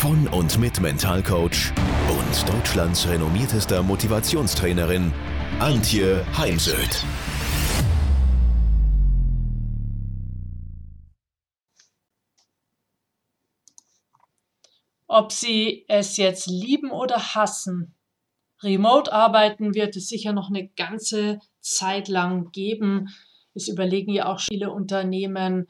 von und mit Mentalcoach und Deutschlands renommiertester Motivationstrainerin Antje Heimsöth. Ob Sie es jetzt lieben oder hassen, Remote-Arbeiten wird es sicher noch eine ganze Zeit lang geben. Es überlegen ja auch viele Unternehmen,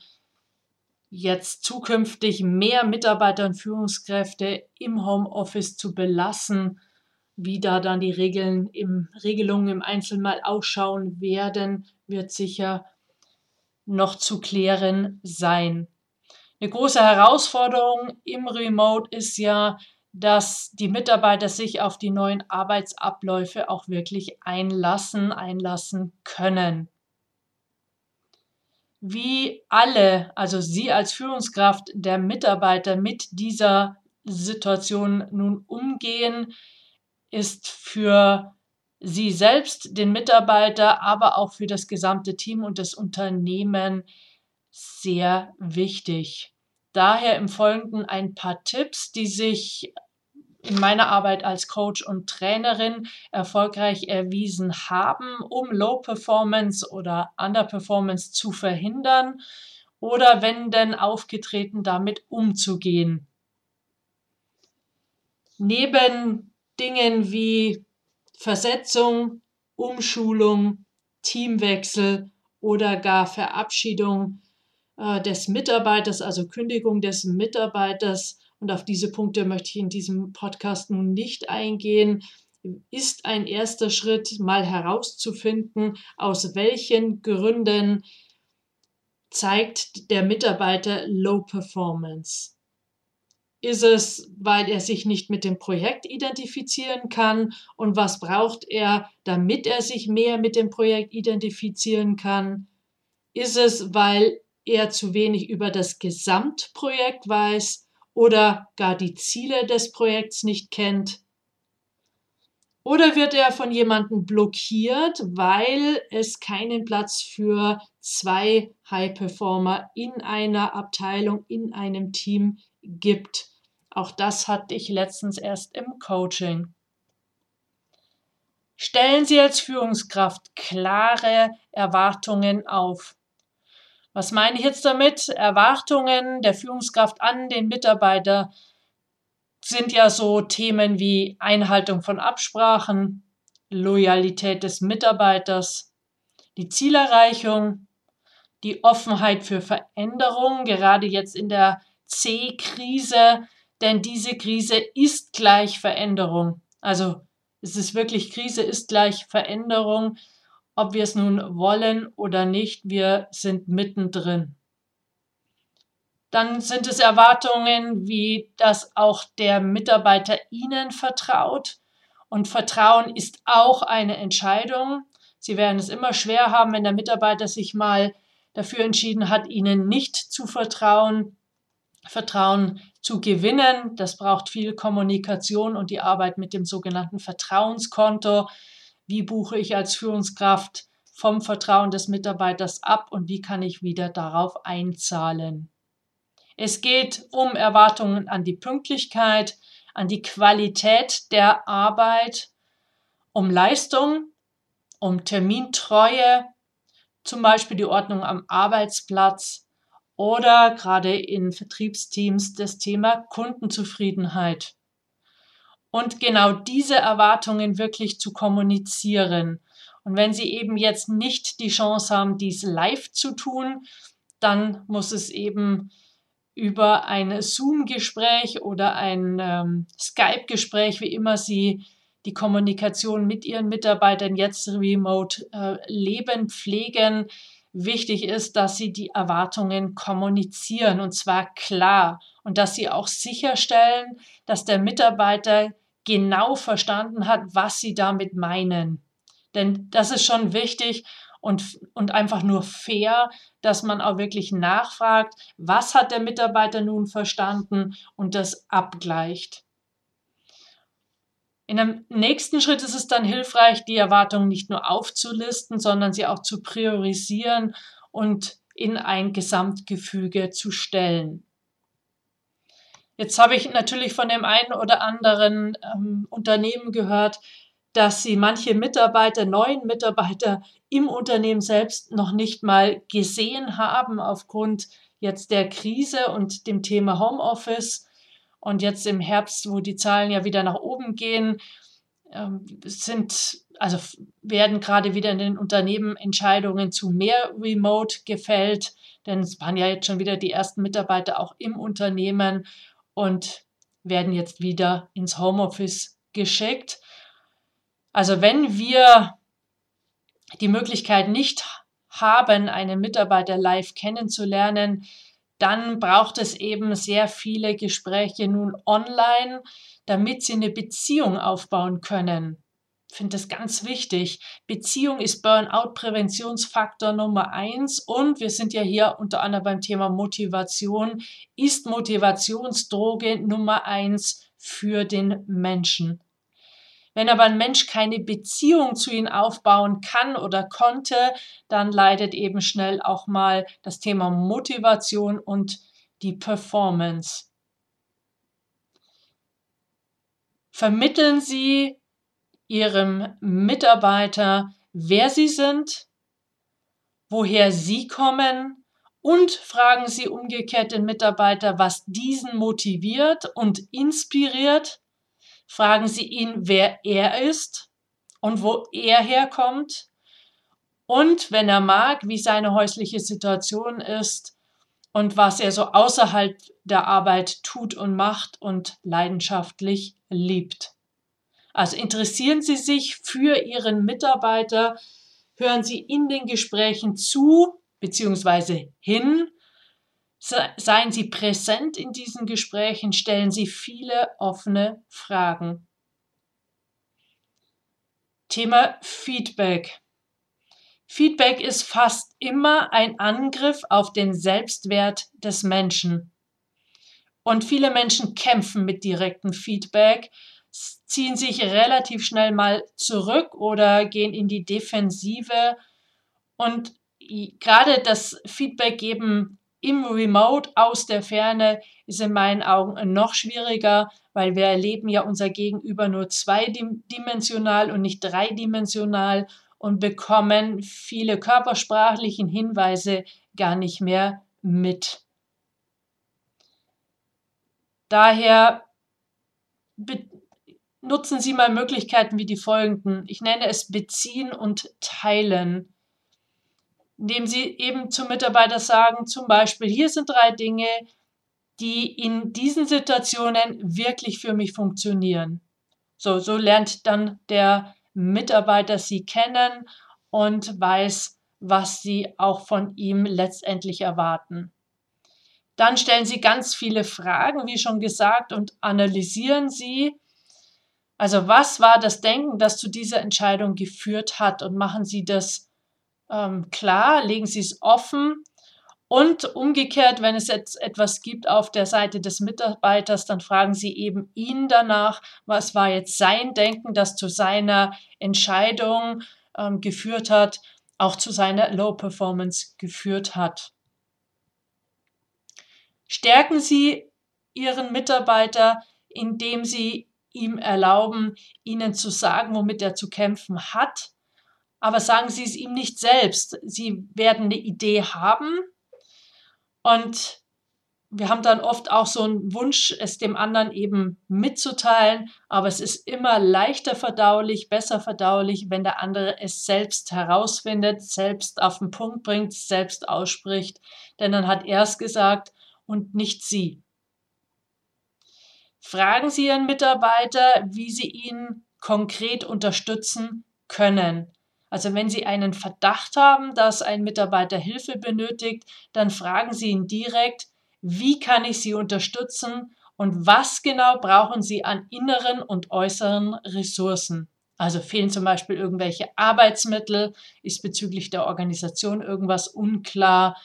jetzt zukünftig mehr Mitarbeiter und Führungskräfte im Homeoffice zu belassen. Wie da dann die Regeln im, Regelungen im Einzelnen ausschauen werden, wird sicher noch zu klären sein. Eine große Herausforderung im Remote ist ja, dass die Mitarbeiter sich auf die neuen Arbeitsabläufe auch wirklich einlassen, einlassen können. Wie alle, also Sie als Führungskraft der Mitarbeiter mit dieser Situation nun umgehen, ist für Sie selbst, den Mitarbeiter, aber auch für das gesamte Team und das Unternehmen sehr wichtig. Daher im Folgenden ein paar Tipps, die sich in meiner Arbeit als Coach und Trainerin erfolgreich erwiesen haben, um Low Performance oder Underperformance zu verhindern oder wenn denn aufgetreten, damit umzugehen. Neben Dingen wie Versetzung, Umschulung, Teamwechsel oder gar Verabschiedung äh, des Mitarbeiters, also Kündigung des Mitarbeiters. Und auf diese Punkte möchte ich in diesem Podcast nun nicht eingehen. Ist ein erster Schritt, mal herauszufinden, aus welchen Gründen zeigt der Mitarbeiter Low Performance. Ist es, weil er sich nicht mit dem Projekt identifizieren kann? Und was braucht er, damit er sich mehr mit dem Projekt identifizieren kann? Ist es, weil er zu wenig über das Gesamtprojekt weiß oder gar die Ziele des Projekts nicht kennt? Oder wird er von jemandem blockiert, weil es keinen Platz für zwei High Performer in einer Abteilung, in einem Team gibt? Auch das hatte ich letztens erst im Coaching. Stellen Sie als Führungskraft klare Erwartungen auf. Was meine ich jetzt damit? Erwartungen der Führungskraft an den Mitarbeiter sind ja so Themen wie Einhaltung von Absprachen, Loyalität des Mitarbeiters, die Zielerreichung, die Offenheit für Veränderung, gerade jetzt in der C-Krise, denn diese Krise ist gleich Veränderung. Also es ist wirklich Krise ist gleich Veränderung ob wir es nun wollen oder nicht, wir sind mittendrin. Dann sind es Erwartungen, wie dass auch der Mitarbeiter Ihnen vertraut. Und Vertrauen ist auch eine Entscheidung. Sie werden es immer schwer haben, wenn der Mitarbeiter sich mal dafür entschieden hat, Ihnen nicht zu vertrauen. Vertrauen zu gewinnen, das braucht viel Kommunikation und die Arbeit mit dem sogenannten Vertrauenskonto. Wie buche ich als Führungskraft vom Vertrauen des Mitarbeiters ab und wie kann ich wieder darauf einzahlen? Es geht um Erwartungen an die Pünktlichkeit, an die Qualität der Arbeit, um Leistung, um Termintreue, zum Beispiel die Ordnung am Arbeitsplatz oder gerade in Vertriebsteams das Thema Kundenzufriedenheit und genau diese Erwartungen wirklich zu kommunizieren. Und wenn Sie eben jetzt nicht die Chance haben, dies live zu tun, dann muss es eben über ein Zoom-Gespräch oder ein ähm, Skype-Gespräch, wie immer Sie die Kommunikation mit Ihren Mitarbeitern jetzt remote äh, leben, pflegen. Wichtig ist, dass Sie die Erwartungen kommunizieren und zwar klar und dass Sie auch sicherstellen, dass der Mitarbeiter genau verstanden hat, was sie damit meinen. Denn das ist schon wichtig und, und einfach nur fair, dass man auch wirklich nachfragt, was hat der Mitarbeiter nun verstanden und das abgleicht. In dem nächsten Schritt ist es dann hilfreich, die Erwartungen nicht nur aufzulisten, sondern sie auch zu priorisieren und in ein Gesamtgefüge zu stellen. Jetzt habe ich natürlich von dem einen oder anderen ähm, Unternehmen gehört, dass sie manche Mitarbeiter, neuen Mitarbeiter im Unternehmen selbst noch nicht mal gesehen haben aufgrund jetzt der Krise und dem Thema Homeoffice. Und jetzt im Herbst, wo die Zahlen ja wieder nach oben gehen, ähm, sind, also werden gerade wieder in den Unternehmen Entscheidungen zu mehr Remote gefällt, denn es waren ja jetzt schon wieder die ersten Mitarbeiter auch im Unternehmen und werden jetzt wieder ins Homeoffice geschickt. Also wenn wir die Möglichkeit nicht haben, einen Mitarbeiter live kennenzulernen, dann braucht es eben sehr viele Gespräche nun online, damit sie eine Beziehung aufbauen können. Finde das ganz wichtig. Beziehung ist Burnout-Präventionsfaktor Nummer eins und wir sind ja hier unter anderem beim Thema Motivation, ist Motivationsdroge Nummer eins für den Menschen. Wenn aber ein Mensch keine Beziehung zu ihm aufbauen kann oder konnte, dann leidet eben schnell auch mal das Thema Motivation und die Performance. Vermitteln Sie Ihrem Mitarbeiter, wer Sie sind, woher Sie kommen und fragen Sie umgekehrt den Mitarbeiter, was diesen motiviert und inspiriert Fragen Sie ihn, wer er ist und wo er herkommt und, wenn er mag, wie seine häusliche Situation ist und was er so außerhalb der Arbeit tut und macht und leidenschaftlich liebt. Also interessieren Sie sich für Ihren Mitarbeiter, hören Sie in den Gesprächen zu bzw. hin Seien Sie präsent in diesen Gesprächen, stellen Sie viele offene Fragen. Thema Feedback. Feedback ist fast immer ein Angriff auf den Selbstwert des Menschen. Und viele Menschen kämpfen mit direktem Feedback, ziehen sich relativ schnell mal zurück oder gehen in die Defensive. Und gerade das Feedback geben im Remote aus der Ferne ist in meinen Augen noch schwieriger, weil wir erleben ja unser Gegenüber nur zweidimensional und nicht dreidimensional und bekommen viele körpersprachlichen Hinweise gar nicht mehr mit. Daher nutzen Sie mal Möglichkeiten wie die folgenden. Ich nenne es beziehen und teilen indem sie eben zum Mitarbeiter sagen, zum Beispiel, hier sind drei Dinge, die in diesen Situationen wirklich für mich funktionieren. So, so lernt dann der Mitarbeiter sie kennen und weiß, was sie auch von ihm letztendlich erwarten. Dann stellen sie ganz viele Fragen, wie schon gesagt, und analysieren sie. Also was war das Denken, das zu dieser Entscheidung geführt hat und machen sie das ähm, klar, legen Sie es offen. Und umgekehrt, wenn es jetzt etwas gibt auf der Seite des Mitarbeiters, dann fragen Sie eben ihn danach, was war jetzt sein Denken, das zu seiner Entscheidung ähm, geführt hat, auch zu seiner Low Performance geführt hat. Stärken Sie Ihren Mitarbeiter, indem Sie ihm erlauben, Ihnen zu sagen, womit er zu kämpfen hat aber sagen Sie es ihm nicht selbst. Sie werden eine Idee haben und wir haben dann oft auch so einen Wunsch, es dem anderen eben mitzuteilen, aber es ist immer leichter verdaulich, besser verdaulich, wenn der andere es selbst herausfindet, selbst auf den Punkt bringt, selbst ausspricht, denn dann hat er es gesagt und nicht Sie. Fragen Sie Ihren Mitarbeiter, wie Sie ihn konkret unterstützen können. Also wenn Sie einen Verdacht haben, dass ein Mitarbeiter Hilfe benötigt, dann fragen Sie ihn direkt, wie kann ich Sie unterstützen und was genau brauchen Sie an inneren und äußeren Ressourcen. Also fehlen zum Beispiel irgendwelche Arbeitsmittel, ist bezüglich der Organisation irgendwas unklar,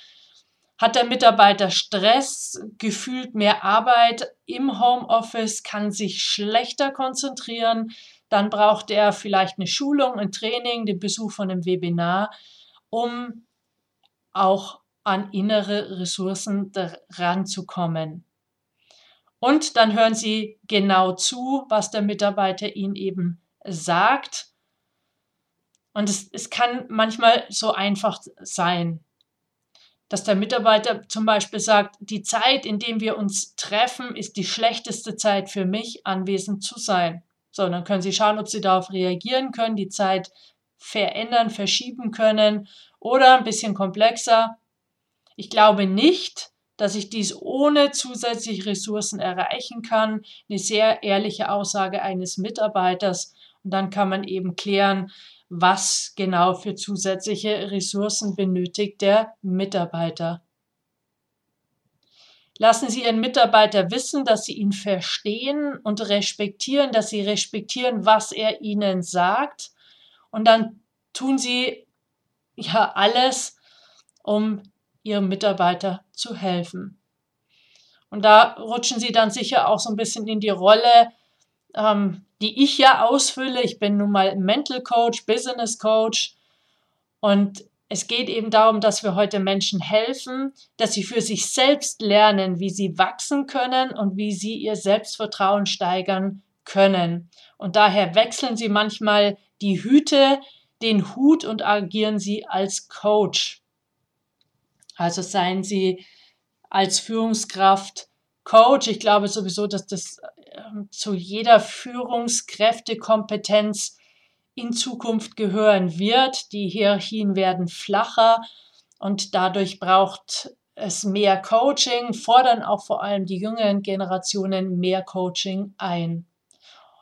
hat der Mitarbeiter Stress, gefühlt mehr Arbeit im Homeoffice, kann sich schlechter konzentrieren, dann braucht er vielleicht eine Schulung, ein Training, den Besuch von einem Webinar, um auch an innere Ressourcen ranzukommen. Und dann hören Sie genau zu, was der Mitarbeiter Ihnen eben sagt. Und es, es kann manchmal so einfach sein, dass der Mitarbeiter zum Beispiel sagt, die Zeit, in der wir uns treffen, ist die schlechteste Zeit für mich, anwesend zu sein. So, dann können Sie schauen, ob Sie darauf reagieren können, die Zeit verändern, verschieben können oder ein bisschen komplexer. Ich glaube nicht, dass ich dies ohne zusätzliche Ressourcen erreichen kann. Eine sehr ehrliche Aussage eines Mitarbeiters. Und dann kann man eben klären, was genau für zusätzliche Ressourcen benötigt der Mitarbeiter. Lassen Sie Ihren Mitarbeiter wissen, dass Sie ihn verstehen und respektieren, dass Sie respektieren, was er Ihnen sagt. Und dann tun Sie ja alles, um Ihrem Mitarbeiter zu helfen. Und da rutschen Sie dann sicher auch so ein bisschen in die Rolle, ähm, die ich ja ausfülle. Ich bin nun mal Mental Coach, Business Coach und es geht eben darum, dass wir heute Menschen helfen, dass sie für sich selbst lernen, wie sie wachsen können und wie sie ihr Selbstvertrauen steigern können. Und daher wechseln sie manchmal die Hüte, den Hut und agieren sie als Coach. Also seien sie als Führungskraft Coach. Ich glaube sowieso, dass das zu jeder Führungskräftekompetenz in Zukunft gehören wird. Die Hierarchien werden flacher und dadurch braucht es mehr Coaching, fordern auch vor allem die jüngeren Generationen mehr Coaching ein.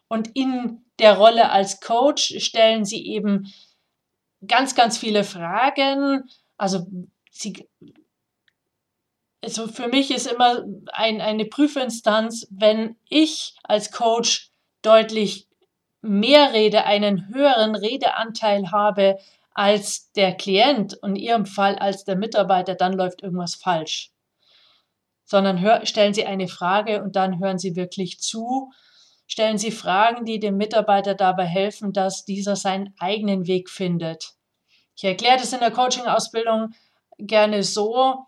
Und in der Rolle als Coach stellen sie eben ganz, ganz viele Fragen. Also sie also für mich ist immer ein, eine Prüfinstanz, wenn ich als Coach deutlich mehr rede, einen höheren Redeanteil habe als der Klient und in Ihrem Fall als der Mitarbeiter, dann läuft irgendwas falsch. Sondern hör, stellen Sie eine Frage und dann hören Sie wirklich zu. Stellen Sie Fragen, die dem Mitarbeiter dabei helfen, dass dieser seinen eigenen Weg findet. Ich erkläre das in der Coaching-Ausbildung gerne so,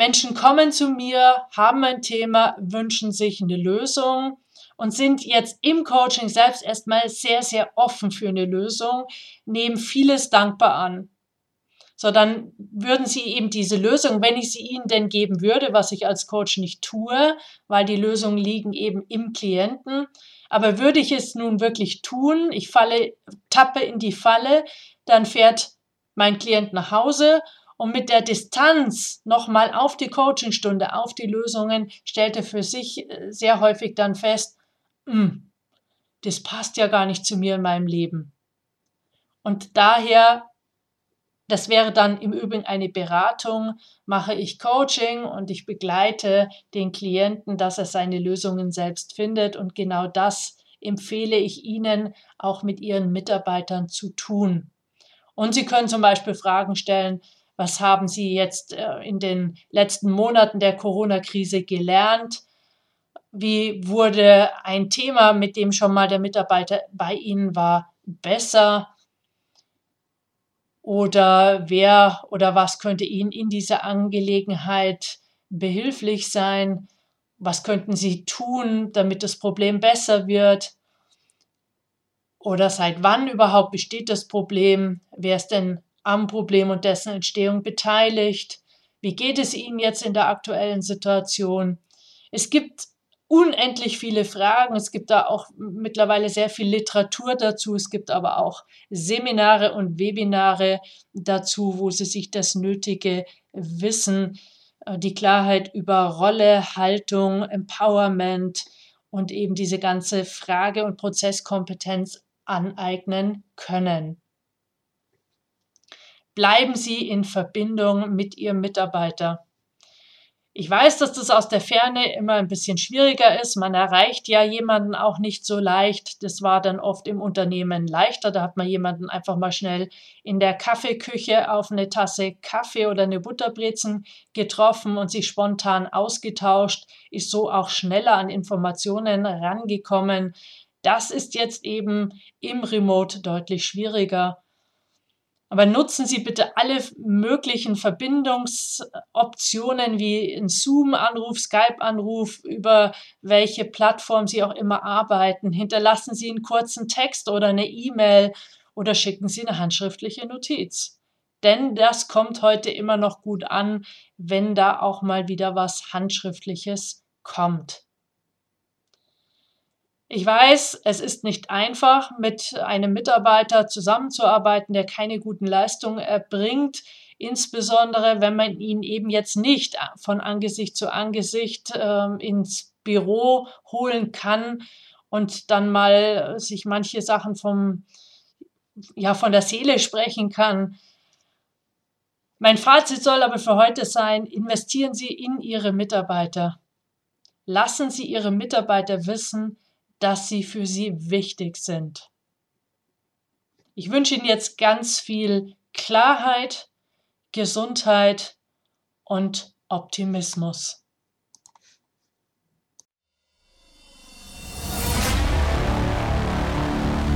Menschen kommen zu mir, haben ein Thema, wünschen sich eine Lösung und sind jetzt im Coaching selbst erstmal sehr, sehr offen für eine Lösung, nehmen vieles dankbar an. So, dann würden sie eben diese Lösung, wenn ich sie ihnen denn geben würde, was ich als Coach nicht tue, weil die Lösungen liegen eben im Klienten. Aber würde ich es nun wirklich tun, ich falle, tappe in die Falle, dann fährt mein Klient nach Hause und mit der Distanz nochmal auf die Coachingstunde, auf die Lösungen, stellt er für sich äh, sehr häufig dann fest, hm, das passt ja gar nicht zu mir in meinem Leben. Und daher, das wäre dann im Übrigen eine Beratung, mache ich Coaching und ich begleite den Klienten, dass er seine Lösungen selbst findet. Und genau das empfehle ich Ihnen auch mit Ihren Mitarbeitern zu tun. Und Sie können zum Beispiel Fragen stellen, was haben Sie jetzt äh, in den letzten Monaten der Corona-Krise gelernt? Wie wurde ein Thema, mit dem schon mal der Mitarbeiter bei Ihnen war, besser? Oder wer oder was könnte Ihnen in dieser Angelegenheit behilflich sein? Was könnten Sie tun, damit das Problem besser wird? Oder seit wann überhaupt besteht das Problem? Wer ist denn am Problem und dessen Entstehung beteiligt? Wie geht es Ihnen jetzt in der aktuellen Situation? Es gibt unendlich viele Fragen. Es gibt da auch mittlerweile sehr viel Literatur dazu. Es gibt aber auch Seminare und Webinare dazu, wo Sie sich das nötige Wissen, äh, die Klarheit über Rolle, Haltung, Empowerment und eben diese ganze Frage- und Prozesskompetenz aneignen können bleiben Sie in Verbindung mit Ihrem Mitarbeiter. Ich weiß, dass das aus der Ferne immer ein bisschen schwieriger ist. Man erreicht ja jemanden auch nicht so leicht. Das war dann oft im Unternehmen leichter. Da hat man jemanden einfach mal schnell in der Kaffeeküche auf eine Tasse Kaffee oder eine Butterbrezen getroffen und sich spontan ausgetauscht, ist so auch schneller an Informationen rangekommen. Das ist jetzt eben im Remote deutlich schwieriger. Aber nutzen Sie bitte alle möglichen Verbindungsoptionen wie ein Zoom-Anruf, Skype-Anruf, über welche Plattform Sie auch immer arbeiten. Hinterlassen Sie einen kurzen Text oder eine E-Mail oder schicken Sie eine handschriftliche Notiz. Denn das kommt heute immer noch gut an, wenn da auch mal wieder was Handschriftliches kommt. Ich weiß, es ist nicht einfach, mit einem Mitarbeiter zusammenzuarbeiten, der keine guten Leistungen erbringt, insbesondere wenn man ihn eben jetzt nicht von Angesicht zu Angesicht äh, ins Büro holen kann und dann mal sich manche Sachen vom, ja, von der Seele sprechen kann. Mein Fazit soll aber für heute sein, investieren Sie in Ihre Mitarbeiter. Lassen Sie Ihre Mitarbeiter wissen, dass sie für sie wichtig sind. Ich wünsche Ihnen jetzt ganz viel Klarheit, Gesundheit und Optimismus.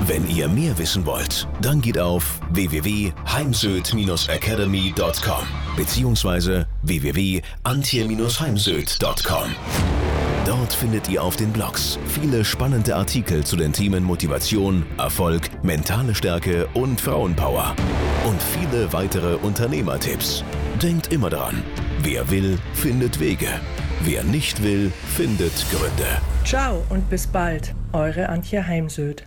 Wenn ihr mehr wissen wollt, dann geht auf www.heimsöd-academy.com bzw. www.antje-heimsöd.com. Dort findet ihr auf den Blogs viele spannende Artikel zu den Themen Motivation, Erfolg, mentale Stärke und Frauenpower. Und viele weitere Unternehmertipps. Denkt immer daran, wer will, findet Wege. Wer nicht will, findet Gründe. Ciao und bis bald, eure Antje Heimsöd.